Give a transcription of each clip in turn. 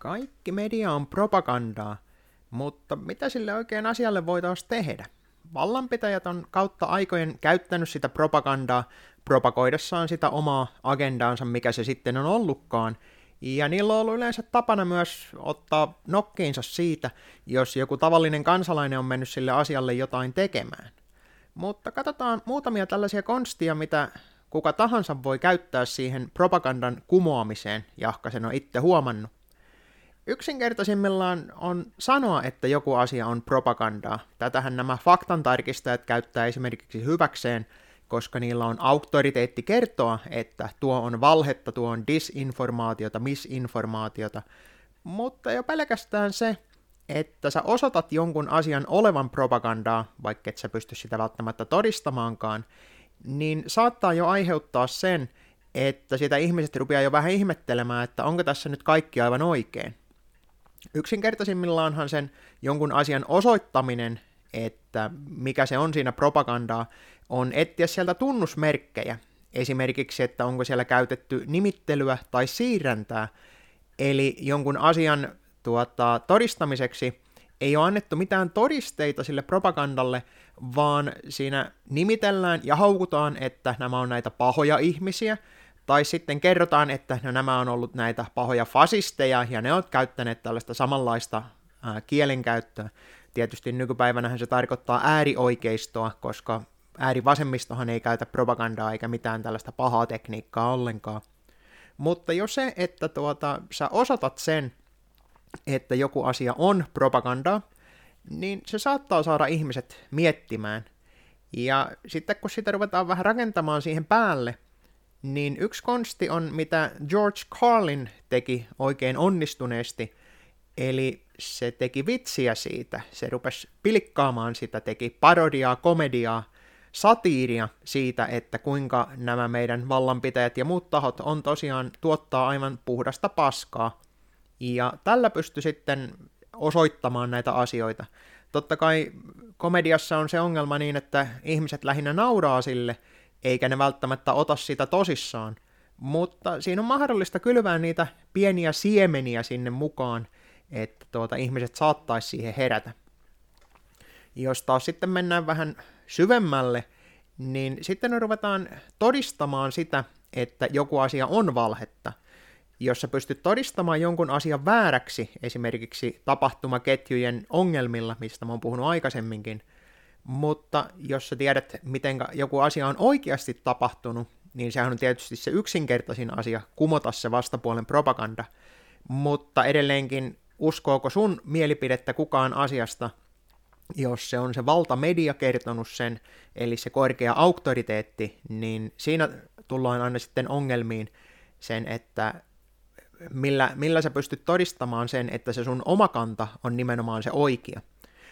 Kaikki media on propagandaa, mutta mitä sille oikein asialle voitaisiin tehdä? Vallanpitäjät on kautta aikojen käyttänyt sitä propagandaa propagoidessaan sitä omaa agendaansa, mikä se sitten on ollutkaan, ja niillä on ollut yleensä tapana myös ottaa nokkiinsa siitä, jos joku tavallinen kansalainen on mennyt sille asialle jotain tekemään. Mutta katsotaan muutamia tällaisia konstia, mitä kuka tahansa voi käyttää siihen propagandan kumoamiseen, jahka sen on itse huomannut. Yksinkertaisimmillaan on sanoa, että joku asia on propagandaa. Tätähän nämä faktantarkistajat käyttää esimerkiksi hyväkseen, koska niillä on auktoriteetti kertoa, että tuo on valhetta, tuo on disinformaatiota, misinformaatiota. Mutta jo pelkästään se, että sä osoitat jonkun asian olevan propagandaa, vaikka et sä pysty sitä välttämättä todistamaankaan, niin saattaa jo aiheuttaa sen, että sitä ihmiset rupeaa jo vähän ihmettelemään, että onko tässä nyt kaikki aivan oikein. Yksinkertaisimmillaanhan sen jonkun asian osoittaminen, että mikä se on siinä propagandaa, on etsiä sieltä tunnusmerkkejä. Esimerkiksi, että onko siellä käytetty nimittelyä tai siirräntää, eli jonkun asian tuota, todistamiseksi ei ole annettu mitään todisteita sille propagandalle, vaan siinä nimitellään ja haukutaan, että nämä on näitä pahoja ihmisiä, tai sitten kerrotaan, että no, nämä on ollut näitä pahoja fasisteja, ja ne ovat käyttäneet tällaista samanlaista ää, kielenkäyttöä. Tietysti nykypäivänä se tarkoittaa äärioikeistoa, koska äärivasemmistohan ei käytä propagandaa eikä mitään tällaista pahaa tekniikkaa ollenkaan. Mutta jos se, että tuota, sä osoitat sen, että joku asia on propagandaa, niin se saattaa saada ihmiset miettimään. Ja sitten kun sitä ruvetaan vähän rakentamaan siihen päälle, niin yksi konsti on, mitä George Carlin teki oikein onnistuneesti, eli se teki vitsiä siitä, se rupesi pilkkaamaan sitä, teki parodiaa, komediaa, satiiria siitä, että kuinka nämä meidän vallanpitäjät ja muut tahot on tosiaan tuottaa aivan puhdasta paskaa. Ja tällä pystyi sitten osoittamaan näitä asioita. Totta kai komediassa on se ongelma niin, että ihmiset lähinnä nauraa sille, eikä ne välttämättä ota sitä tosissaan. Mutta siinä on mahdollista kylvää niitä pieniä siemeniä sinne mukaan, että tuota, ihmiset saattaisi siihen herätä. Jos taas sitten mennään vähän syvemmälle, niin sitten ruvetaan todistamaan sitä, että joku asia on valhetta. Jos sä pystyt todistamaan jonkun asian vääräksi, esimerkiksi tapahtumaketjujen ongelmilla, mistä mä oon puhunut aikaisemminkin, mutta jos sä tiedät, miten joku asia on oikeasti tapahtunut, niin sehän on tietysti se yksinkertaisin asia, kumota se vastapuolen propaganda, mutta edelleenkin uskooko sun mielipidettä kukaan asiasta, jos se on se valtamedia kertonut sen, eli se korkea auktoriteetti, niin siinä tullaan aina sitten ongelmiin sen, että millä, millä sä pystyt todistamaan sen, että se sun oma kanta on nimenomaan se oikea.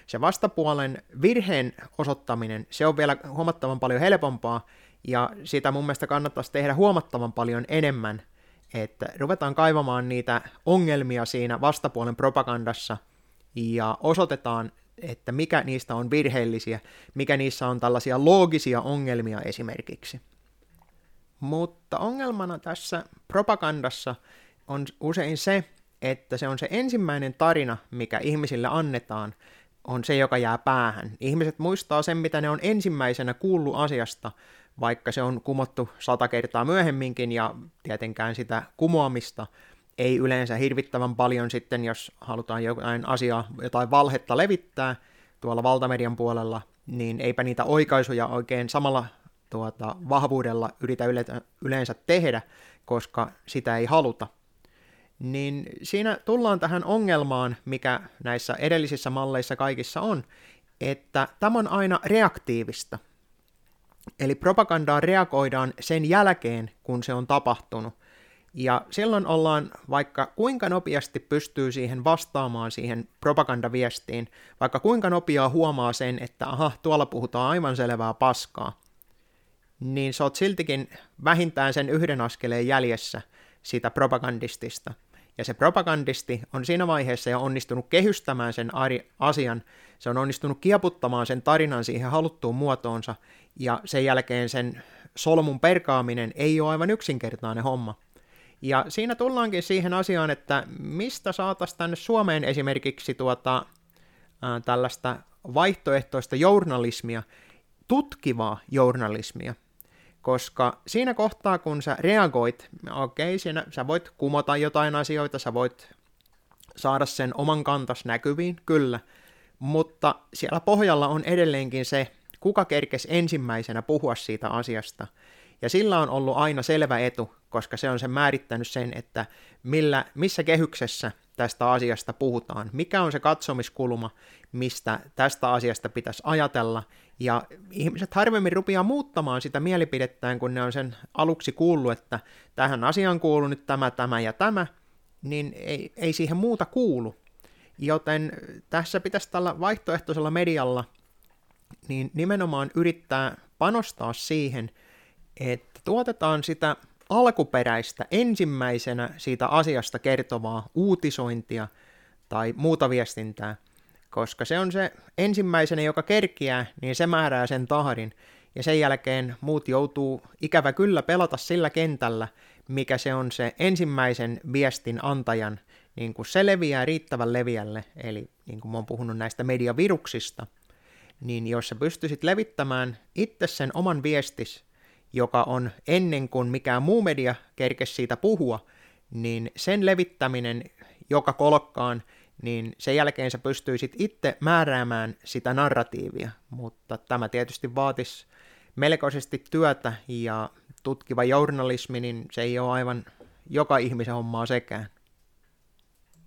Se vastapuolen virheen osoittaminen, se on vielä huomattavan paljon helpompaa, ja sitä mun mielestä kannattaisi tehdä huomattavan paljon enemmän, että ruvetaan kaivamaan niitä ongelmia siinä vastapuolen propagandassa, ja osoitetaan että mikä niistä on virheellisiä, mikä niissä on tällaisia loogisia ongelmia esimerkiksi. Mutta ongelmana tässä propagandassa on usein se, että se on se ensimmäinen tarina, mikä ihmisille annetaan, on se, joka jää päähän. Ihmiset muistaa sen, mitä ne on ensimmäisenä kuullut asiasta, vaikka se on kumottu sata kertaa myöhemminkin, ja tietenkään sitä kumoamista ei yleensä hirvittävän paljon sitten, jos halutaan jotain asiaa, jotain valhetta levittää tuolla valtamedian puolella, niin eipä niitä oikaisuja oikein samalla tuota, vahvuudella yritä yleensä tehdä, koska sitä ei haluta. Niin siinä tullaan tähän ongelmaan, mikä näissä edellisissä malleissa kaikissa on, että tämä on aina reaktiivista. Eli propagandaa reagoidaan sen jälkeen, kun se on tapahtunut – ja silloin ollaan vaikka kuinka nopeasti pystyy siihen vastaamaan siihen propagandaviestiin, vaikka kuinka nopeaa huomaa sen, että aha, tuolla puhutaan aivan selvää paskaa, niin sä oot siltikin vähintään sen yhden askeleen jäljessä sitä propagandistista. Ja se propagandisti on siinä vaiheessa jo onnistunut kehystämään sen asian, se on onnistunut kieputtamaan sen tarinan siihen haluttuun muotoonsa, ja sen jälkeen sen solmun perkaaminen ei ole aivan yksinkertainen homma. Ja siinä tullaankin siihen asiaan, että mistä saataisiin tänne Suomeen esimerkiksi tuota, ää, tällaista vaihtoehtoista journalismia, tutkivaa journalismia, koska siinä kohtaa, kun sä reagoit, okei, okay, siinä sä voit kumota jotain asioita, sä voit saada sen oman kantas näkyviin, kyllä, mutta siellä pohjalla on edelleenkin se, kuka kerkes ensimmäisenä puhua siitä asiasta. Ja sillä on ollut aina selvä etu, koska se on sen määrittänyt sen, että millä, missä kehyksessä tästä asiasta puhutaan, mikä on se katsomiskulma, mistä tästä asiasta pitäisi ajatella, ja ihmiset harvemmin rupeaa muuttamaan sitä mielipidettään, kun ne on sen aluksi kuullut, että tähän asiaan kuuluu nyt tämä, tämä ja tämä, niin ei, ei siihen muuta kuulu. Joten tässä pitäisi tällä vaihtoehtoisella medialla niin nimenomaan yrittää panostaa siihen, että tuotetaan sitä alkuperäistä ensimmäisenä siitä asiasta kertovaa uutisointia tai muuta viestintää, koska se on se ensimmäisenä, joka kerkiää, niin se määrää sen tahdin, ja sen jälkeen muut joutuu ikävä kyllä pelata sillä kentällä, mikä se on se ensimmäisen viestin antajan, niin kuin se leviää riittävän leviälle, eli niin kuin mä oon puhunut näistä mediaviruksista, niin jos sä pystyisit levittämään itse sen oman viestis, joka on ennen kuin mikään muu media kerkesi siitä puhua, niin sen levittäminen joka kolkkaan, niin sen jälkeen sä pystyisit itse määräämään sitä narratiivia, mutta tämä tietysti vaatisi melkoisesti työtä ja tutkiva journalismi, niin se ei ole aivan joka ihmisen hommaa sekään.